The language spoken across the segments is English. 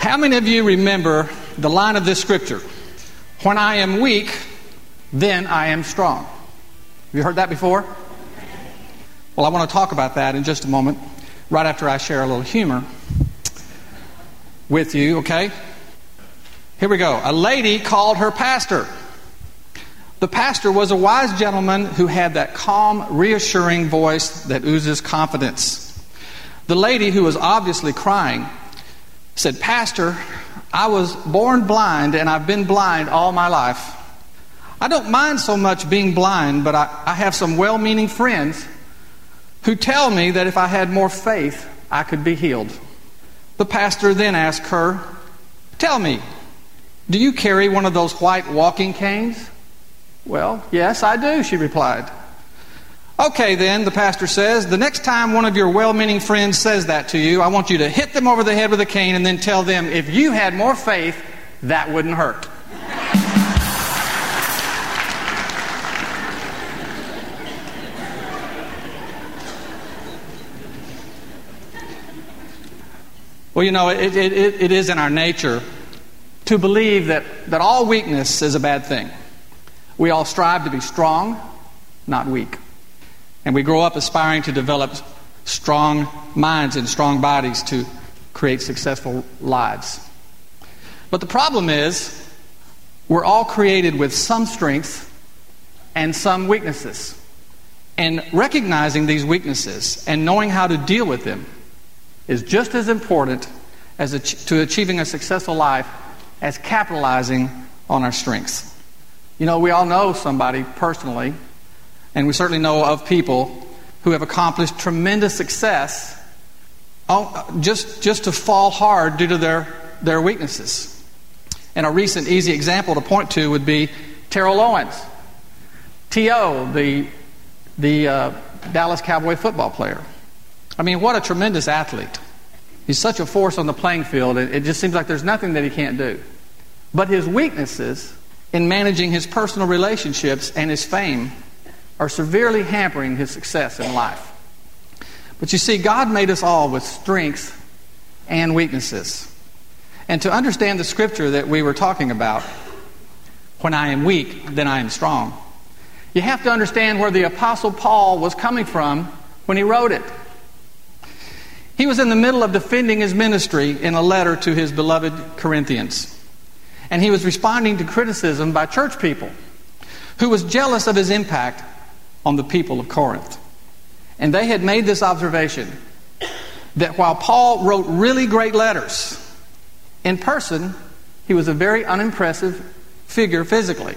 How many of you remember the line of this scripture? When I am weak, then I am strong. Have you heard that before? Well, I want to talk about that in just a moment, right after I share a little humor with you, okay? Here we go. A lady called her pastor. The pastor was a wise gentleman who had that calm, reassuring voice that oozes confidence. The lady, who was obviously crying, said, Pastor, I was born blind and I've been blind all my life. I don't mind so much being blind, but I, I have some well meaning friends who tell me that if I had more faith, I could be healed. The pastor then asked her, Tell me, do you carry one of those white walking canes? Well, yes, I do, she replied. Okay, then, the pastor says, the next time one of your well meaning friends says that to you, I want you to hit them over the head with a cane and then tell them, if you had more faith, that wouldn't hurt. Well, you know, it, it, it is in our nature to believe that, that all weakness is a bad thing. We all strive to be strong, not weak. And we grow up aspiring to develop strong minds and strong bodies to create successful lives. But the problem is, we're all created with some strengths and some weaknesses. And recognizing these weaknesses and knowing how to deal with them is just as important as to achieving a successful life as capitalizing on our strengths. You know, we all know somebody personally, and we certainly know of people who have accomplished tremendous success just, just to fall hard due to their, their weaknesses. And a recent easy example to point to would be Terrell Owens. T.O., the, the uh, Dallas Cowboy football player. I mean, what a tremendous athlete. He's such a force on the playing field, it, it just seems like there's nothing that he can't do. But his weaknesses in managing his personal relationships and his fame are severely hampering his success in life. But you see, God made us all with strengths and weaknesses. And to understand the scripture that we were talking about, when I am weak, then I am strong, you have to understand where the Apostle Paul was coming from when he wrote it. He was in the middle of defending his ministry in a letter to his beloved Corinthians. And he was responding to criticism by church people who was jealous of his impact on the people of Corinth. And they had made this observation that while Paul wrote really great letters, in person, he was a very unimpressive figure physically.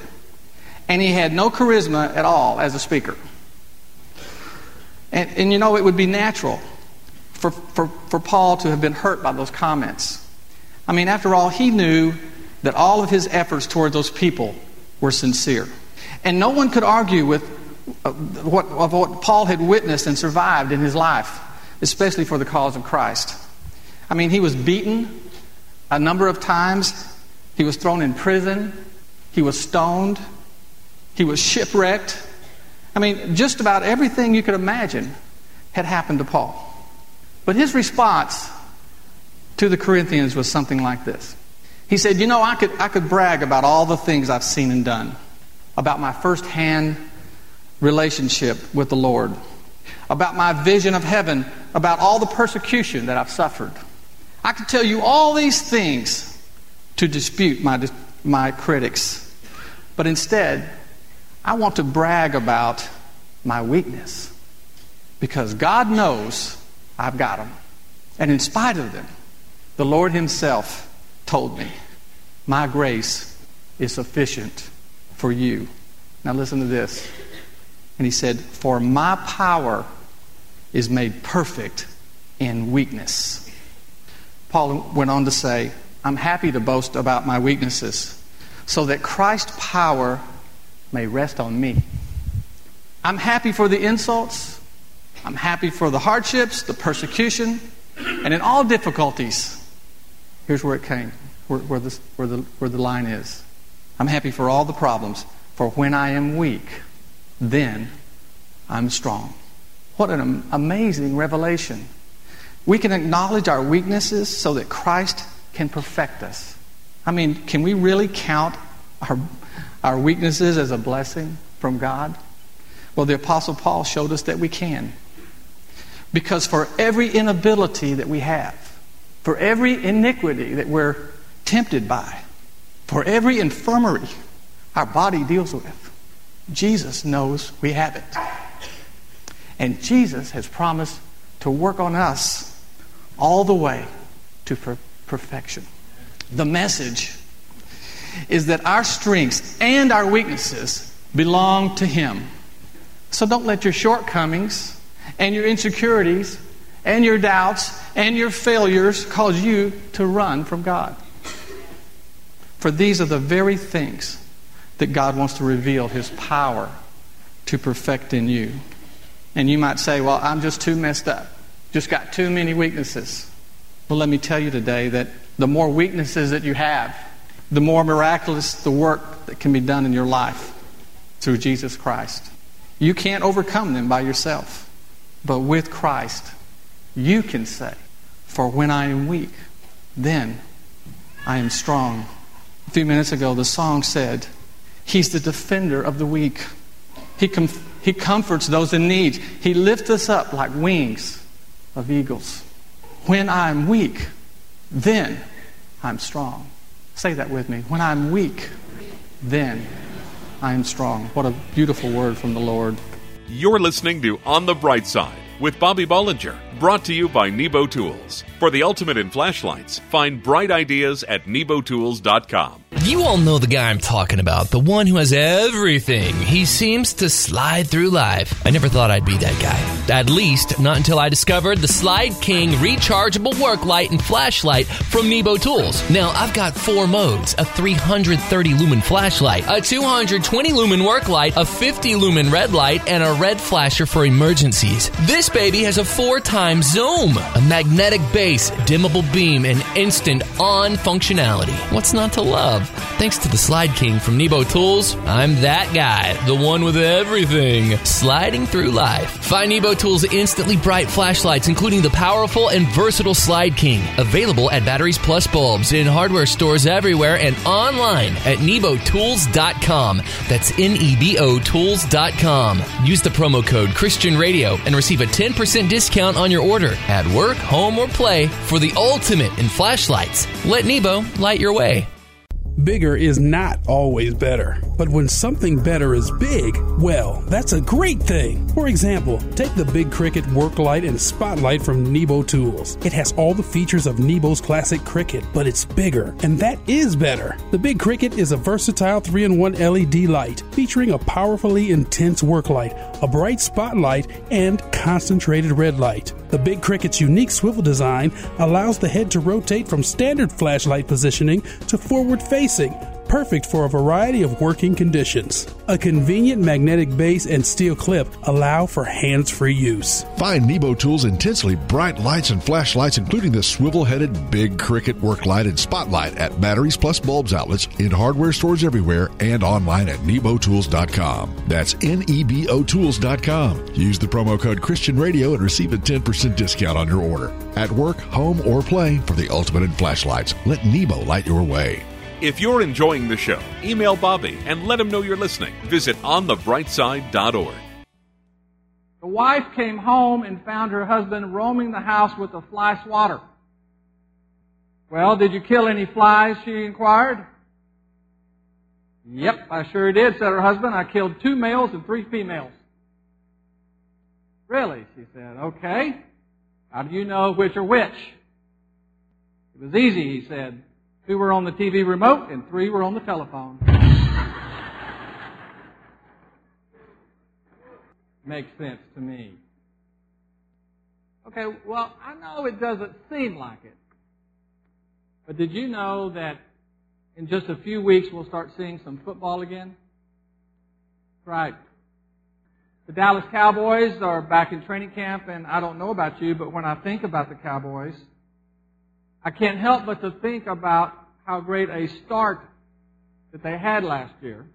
And he had no charisma at all as a speaker. And, and you know, it would be natural for, for, for Paul to have been hurt by those comments. I mean, after all, he knew that all of his efforts toward those people were sincere. And no one could argue with uh, what, of what Paul had witnessed and survived in his life, especially for the cause of Christ. I mean, he was beaten a number of times, he was thrown in prison, he was stoned, he was shipwrecked. I mean, just about everything you could imagine had happened to Paul. But his response to the Corinthians was something like this. He said, You know, I could, I could brag about all the things I've seen and done, about my firsthand relationship with the Lord, about my vision of heaven, about all the persecution that I've suffered. I could tell you all these things to dispute my, my critics. But instead, I want to brag about my weakness. Because God knows I've got them. And in spite of them, the Lord Himself told me, My grace is sufficient for you. Now listen to this. And He said, For my power is made perfect in weakness. Paul went on to say, I'm happy to boast about my weaknesses so that Christ's power may rest on me. I'm happy for the insults. I'm happy for the hardships, the persecution, and in all difficulties. Here's where it came, where, where, where, the, where the line is. I'm happy for all the problems, for when I am weak, then I'm strong. What an amazing revelation. We can acknowledge our weaknesses so that Christ can perfect us. I mean, can we really count our, our weaknesses as a blessing from God? Well, the Apostle Paul showed us that we can. Because for every inability that we have, for every iniquity that we're tempted by, for every infirmary our body deals with, Jesus knows we have it. And Jesus has promised to work on us all the way to per- perfection. The message is that our strengths and our weaknesses belong to Him. So don't let your shortcomings and your insecurities and your doubts and your failures cause you to run from God. For these are the very things that God wants to reveal His power to perfect in you. And you might say, Well, I'm just too messed up, just got too many weaknesses. Well, let me tell you today that the more weaknesses that you have, the more miraculous the work that can be done in your life through Jesus Christ. You can't overcome them by yourself, but with Christ, you can say, For when I am weak, then I am strong. A few minutes ago, the song said, He's the defender of the weak. He, com- he comforts those in need. He lifts us up like wings of eagles. When I'm weak, then I'm strong. Say that with me. When I'm weak, then I am strong. What a beautiful word from the Lord. You're listening to On the Bright Side with Bobby Bollinger, brought to you by Nebo Tools. For the ultimate in flashlights, find bright ideas at nebotools.com. You all know the guy I'm talking about, the one who has everything. He seems to slide through life. I never thought I'd be that guy. At least, not until I discovered the Slyde King rechargeable work light and flashlight from Nebo Tools. Now, I've got four modes a 330 lumen flashlight, a 220 lumen work light, a 50 lumen red light, and a red flasher for emergencies. This baby has a four times zoom, a magnetic base, dimmable beam, and instant on functionality. What's not to love? Thanks to the Slyde King from Nebo Tools, I'm that guy, the one with everything, sliding through life. Find Nebo Tools' instantly bright flashlights, including the powerful and versatile Slyde King, available at Batteries Plus bulbs in hardware stores everywhere and online at nebotools.com. That's N E B O Tools.com. Use the promo code Christian Radio and receive a 10% discount on your order at work, home, or play for the ultimate in flashlights. Let Nebo light your way. Bigger is not always better. But when something better is big, well, that's a great thing. For example, take the Big Cricket Work Light and Spotlight from Nebo Tools. It has all the features of Nebo's classic Cricket, but it's bigger, and that is better. The Big Cricket is a versatile 3 in 1 LED light featuring a powerfully intense work light, a bright spotlight, and concentrated red light. The Big Cricket's unique swivel design allows the head to rotate from standard flashlight positioning to forward facing, perfect for a variety of working conditions. A convenient magnetic base and steel clip allow for hands free use. Find Nebo Tools' intensely bright lights and flashlights, including the swivel headed Big Cricket Work Light and Spotlight at Batteries Plus Bulbs outlets in hardware stores everywhere and online at nebotools.com. That's N E B O Tools.com. Use the promo code Christian Radio and receive a 10% discount on your order. At work, home, or play for the ultimate in flashlights, let Nebo light your way. If you're enjoying the show, email Bobby and let him know you're listening. Visit onthebrightside.org. The wife came home and found her husband roaming the house with a fly swatter. Well, did you kill any flies? she inquired. Yep, I sure did, said her husband. I killed two males and three females. Really? She said. Okay. How do you know which are which? It was easy, he said. Two were on the TV remote and three were on the telephone. Makes sense to me. Okay, well, I know it doesn't seem like it. But did you know that in just a few weeks we'll start seeing some football again? Right. The Dallas Cowboys are back in training camp, and I don't know about you, but when I think about the Cowboys, I can't help but to think about how great a start that they had last year.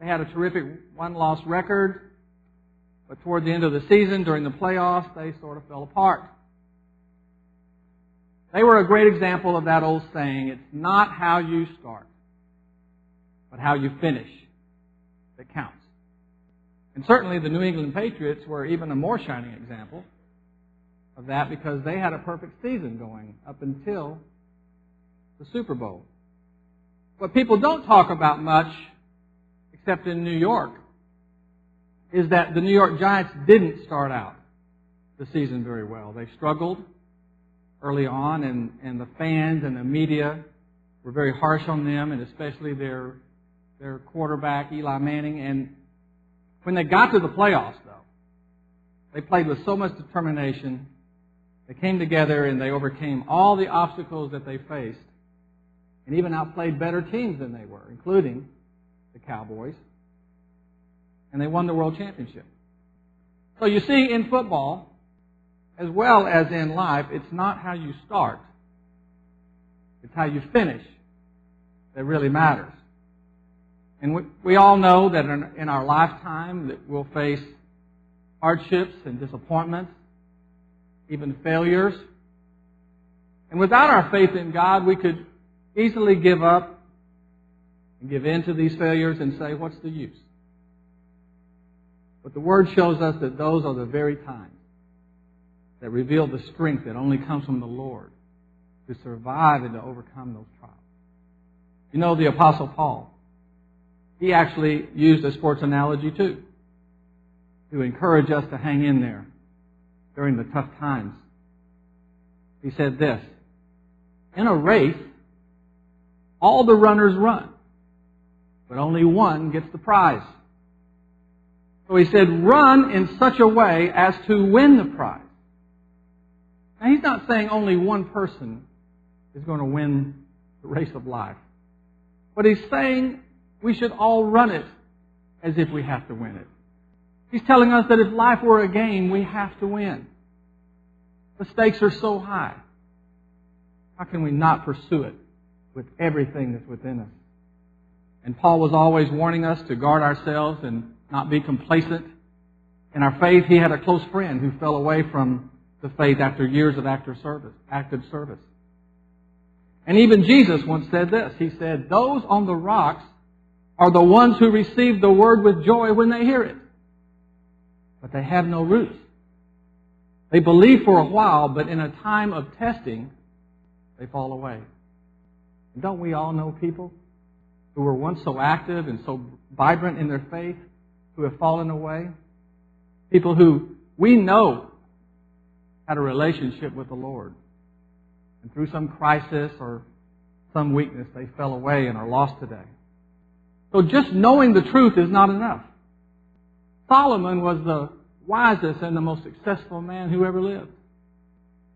They had a terrific one-loss record, but toward the end of the season, during the playoffs, they sort of fell apart. They were a great example of that old saying, it's not how you start, but how you finish that counts. And certainly the New England Patriots were even a more shining example of that because they had a perfect season going up until the Super Bowl. What people don't talk about much, except in New York, is that the New York Giants didn't start out the season very well. They struggled early on, and, and the fans and the media were very harsh on them, and especially their their quarterback Eli Manning. And when they got to the playoffs, though, they played with so much determination. They came together and they overcame all the obstacles that they faced, and even outplayed better teams than they were, including the Cowboys. And they won the world championship. So you see, in football, as well as in life, it's not how you start, it's how you finish that really matters. And we, we all know that in, in our lifetime that we'll face hardships and disappointments, even failures. And without our faith in God, we could easily give up and give in to these failures and say, what's the use? But the Word shows us that those are the very times that reveal the strength that only comes from the Lord to survive and to overcome those trials. You know, the Apostle Paul, he actually used a sports analogy too to encourage us to hang in there during the tough times. He said this In a race, all the runners run, but only one gets the prize. So he said, run in such a way as to win the prize. Now, he's not saying only one person is going to win the race of life. But he's saying we should all run it as if we have to win it. He's telling us that if life were a game, we have to win. The stakes are so high. How can we not pursue it with everything that's within us? And Paul was always warning us to guard ourselves and not be complacent in our faith. He had a close friend who fell away from the faith after years of active service. Active service. And even Jesus once said this. He said, Those on the rocks are the ones who receive the word with joy when they hear it. But they have no roots. They believe for a while, but in a time of testing, they fall away. And don't we all know people who were once so active and so vibrant in their faith who have fallen away? People who we know had a relationship with the Lord. And through some crisis or some weakness, they fell away and are lost today. So just knowing the truth is not enough. Solomon was the wisest and the most successful man who ever lived.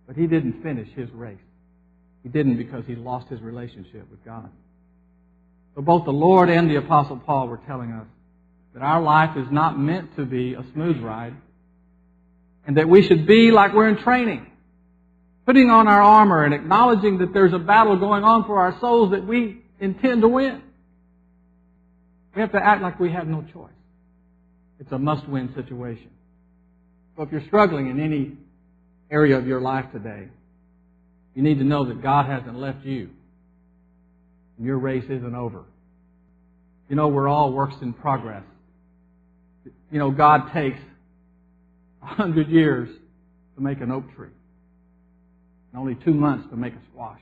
But he didn't finish his race. He didn't because he lost his relationship with God. So both the Lord and the Apostle Paul were telling us that our life is not meant to be a smooth ride and that we should be like we're in training, putting on our armor and acknowledging that there's a battle going on for our souls that we intend to win. We have to act like we have no choice. It's a must-win situation. So if you're struggling in any area of your life today, you need to know that God hasn't left you. And your race isn't over. You know, we're all works in progress. You know, God takes a hundred years to make an oak tree. And only two months to make a squash.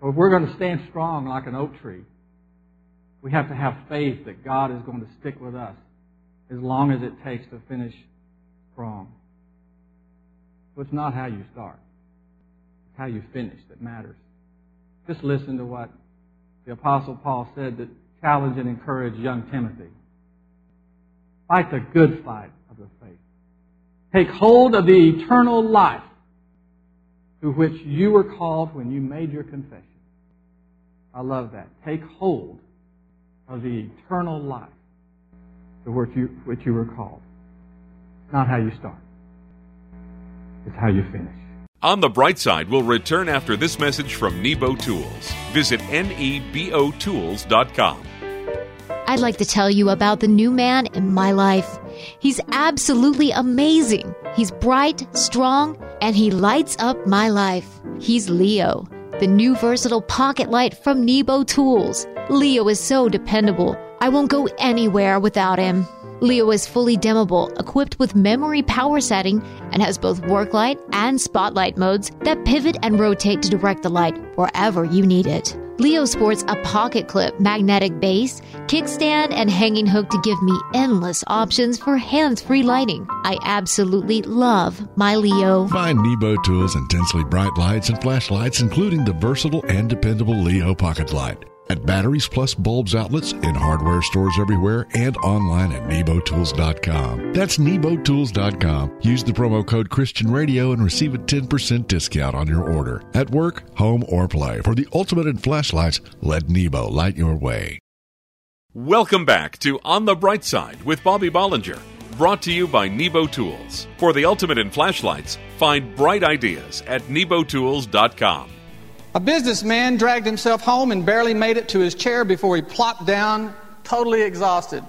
So if we're going to stand strong like an oak tree, we have to have faith that God is going to stick with us as long as it takes to finish strong. So it's not how you start. It's how you finish that matters. Just listen to what the Apostle Paul said to challenge and encourage young Timothy. Fight the good fight of the faith. Take hold of the eternal life to which you were called when you made your confession. I love that. Take hold of the eternal life to which you, which you were called. Not how you start. It's how you finish. On the Bright Side we'll return after this message from Nebo Tools. Visit nebotools.com. I'd like to tell you about the new man in my life. He's absolutely amazing. He's bright, strong, and he lights up my life. He's Leo, the new versatile pocket light from Nebo Tools. Leo is so dependable. I won't go anywhere without him. Leo is fully dimmable, equipped with memory power setting, and has both work light and spotlight modes that pivot and rotate to direct the light wherever you need it. Leo sports a pocket clip, magnetic base, kickstand, and hanging hook to give me endless options for hands free lighting. I absolutely love my Leo. Find Nebo Tools intensely bright lights and flashlights, including the versatile and dependable Leo Pocket Light at Batteries Plus Bulbs outlets in hardware stores everywhere and online at nebotools.com. That's nebotools.com. Use the promo code Christian Radio and receive a 10% discount on your order. At work, home, or play. For the ultimate in flashlights, let Nebo light your way. Welcome back to On the Bright Side with Bobby Bollinger. Brought to you by Nebo Tools. For the ultimate in flashlights, find bright ideas at nebotools.com. A businessman dragged himself home and barely made it to his chair before he plopped down, totally exhausted.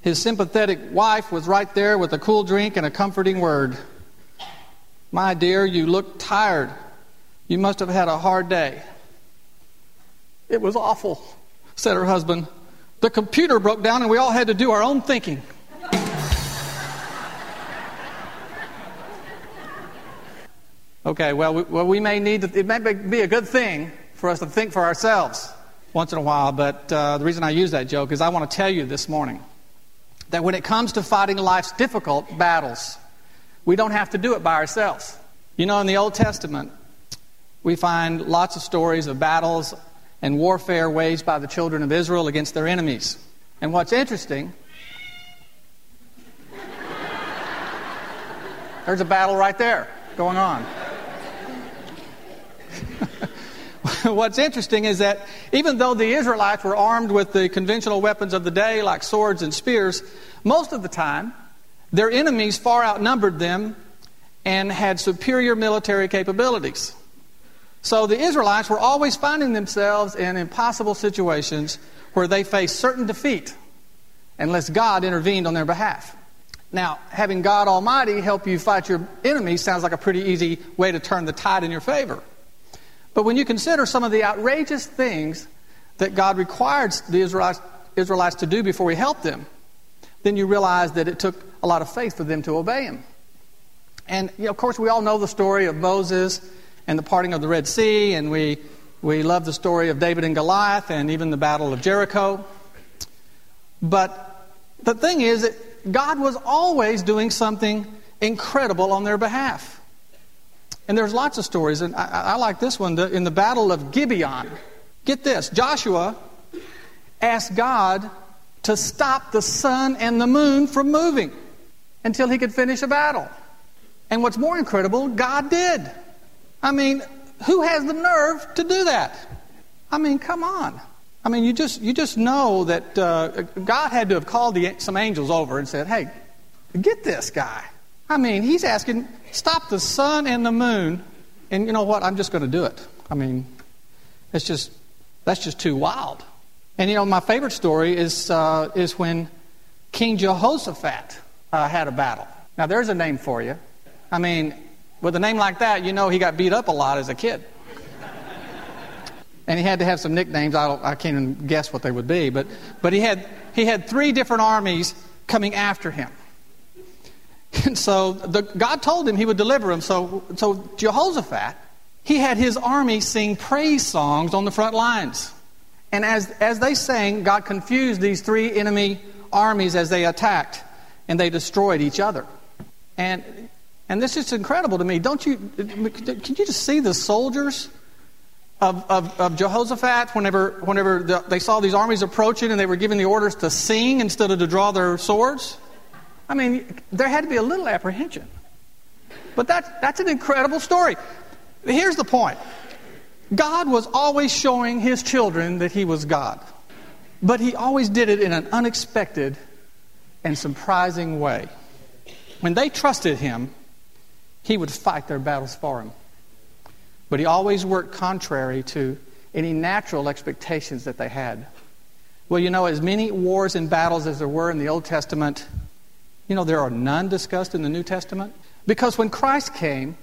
His sympathetic wife was right there with a cool drink and a comforting word. My dear, you look tired. You must have had a hard day. It was awful, said her husband. The computer broke down and we all had to do our own thinking. Okay, well, we, well, we may need to, it may be a good thing for us to think for ourselves once in a while, but uh, the reason I use that joke is I want to tell you this morning that when it comes to fighting life's difficult battles, we don't have to do it by ourselves. You know, in the Old Testament, we find lots of stories of battles and warfare waged by the children of Israel against their enemies. And what's interesting, there's a battle right there going on. What's interesting is that even though the Israelites were armed with the conventional weapons of the day, like swords and spears, most of the time their enemies far outnumbered them and had superior military capabilities. So the Israelites were always finding themselves in impossible situations where they faced certain defeat unless God intervened on their behalf. Now, having God Almighty help you fight your enemies sounds like a pretty easy way to turn the tide in your favor. But when you consider some of the outrageous things that God required the Israelites, to do before He helped them, then you realize that it took a lot of faith for them to obey Him. And, you know, of course, we all know the story of Moses and the parting of the Red Sea, and we, we love the story of David and Goliath and even the Battle of Jericho. But the thing is that God was always doing something incredible on their behalf. And there's lots of stories, and I, I like this one. The, in the Battle of Gibeon, get this Joshua asked God to stop the sun and the moon from moving until he could finish a battle. And what's more incredible, God did. I mean, who has the nerve to do that? I mean, come on. I mean, you just you just know that uh, God had to have called the, some angels over and said, "Hey, get this guy." I mean, he's asking, stop the sun and the moon, and you know what? I'm just going to do it. I mean, it's just, that's just too wild. And you know, my favorite story is, uh, is when King Jehoshaphat uh, had a battle. Now, there's a name for you. I mean, with a name like that, you know he got beat up a lot as a kid. and he had to have some nicknames. I, I can't even guess what they would be. But, but he, had, he had three different armies coming after him. And so the, God told him he would deliver him. So, so Jehoshaphat, he had his army sing praise songs on the front lines. And as, as they sang, God confused these three enemy armies as they attacked, and they destroyed each other. And, and this is incredible to me. Don't you, can you just see the soldiers of, of, of Jehoshaphat whenever, whenever the, they saw these armies approaching and they were given the orders to sing instead of to draw their swords? I mean, there had to be a little apprehension. But that's, that's an incredible story. Here's the point God was always showing his children that he was God, but he always did it in an unexpected and surprising way. When they trusted him, he would fight their battles for them. But he always worked contrary to any natural expectations that they had. Well, you know, as many wars and battles as there were in the Old Testament, you know, there are none discussed in the New Testament. Because when Christ came,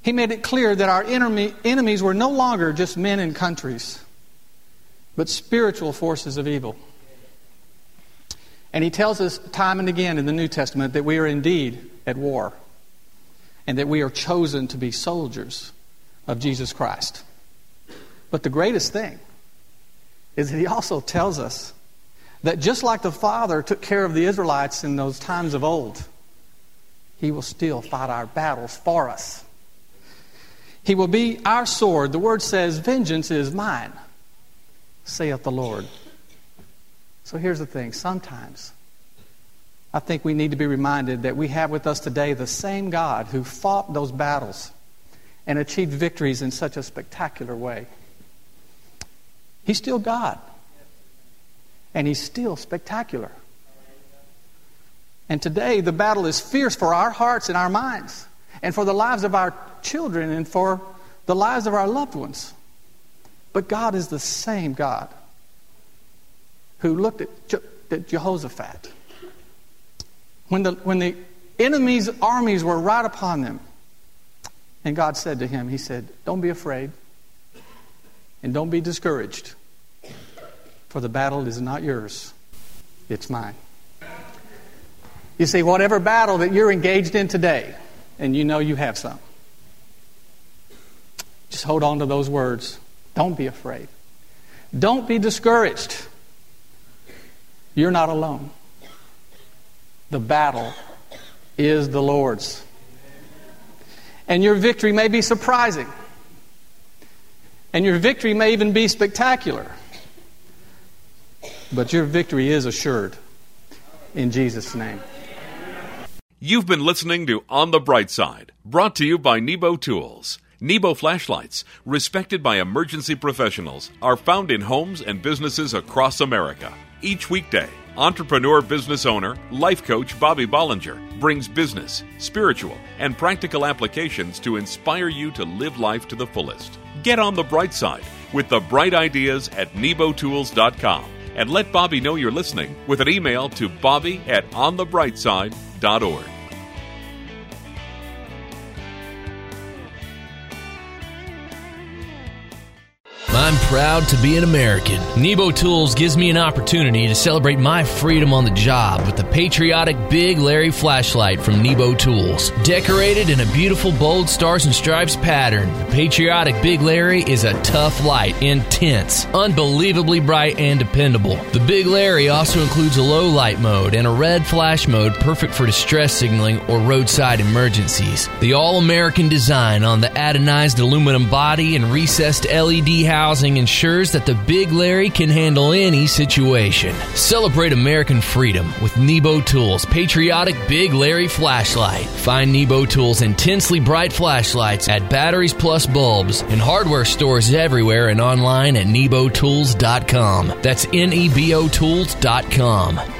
he made it clear that our enemies were no longer just men and countries, but spiritual forces of evil. And he tells us time and again in the New Testament that we are indeed at war and that we are chosen to be soldiers of Jesus Christ. But the greatest thing is that he also tells us that just like the Father took care of the Israelites in those times of old, he will still fight our battles for us. He will be our sword. The word says, Vengeance is mine, saith the Lord. So here's the thing sometimes I think we need to be reminded that we have with us today the same God who fought those battles and achieved victories in such a spectacular way. He's still God, and He's still spectacular. And today, the battle is fierce for our hearts and our minds, and for the lives of our children, and for the lives of our loved ones. But God is the same God who looked at, Je- at Jehoshaphat. When the, when the enemy's armies were right upon them, and God said to him, He said, Don't be afraid, and don't be discouraged, for the battle is not yours, it's mine. You see, whatever battle that you're engaged in today, and you know you have some, just hold on to those words. Don't be afraid. Don't be discouraged. You're not alone. The battle is the Lord's. And your victory may be surprising. And your victory may even be spectacular. But your victory is assured in Jesus' name. You've been listening to On the Bright Side, brought to you by Nebo Tools. Nebo flashlights, respected by emergency professionals, are found in homes and businesses across America. Each weekday, entrepreneur business owner, life coach Bobby Bollinger brings business, spiritual, and practical applications to inspire you to live life to the fullest. Get on the bright side with the bright ideas at nebotools.com and let Bobby know you're listening with an email to bobby at onthebrightside.org. I'm proud to be an American. Nebo Tools gives me an opportunity to celebrate my freedom on the job with the patriotic Big Larry flashlight from Nebo Tools. Decorated in a beautiful bold stars and stripes pattern, the patriotic Big Larry is a tough light, intense, unbelievably bright, and dependable. The Big Larry also includes a low light mode and a red flash mode perfect for distress signaling or roadside emergencies. The all American design on the anodized aluminum body and recessed LED housing ensures that the Big Larry can handle any situation. Celebrate American freedom with Nebo Tools Patriotic Big Larry Flashlight. Find Nebo Tools intensely bright flashlights at Batteries Plus Bulbs in hardware stores everywhere and online at nebotools.com. That's N E B O Tools.com.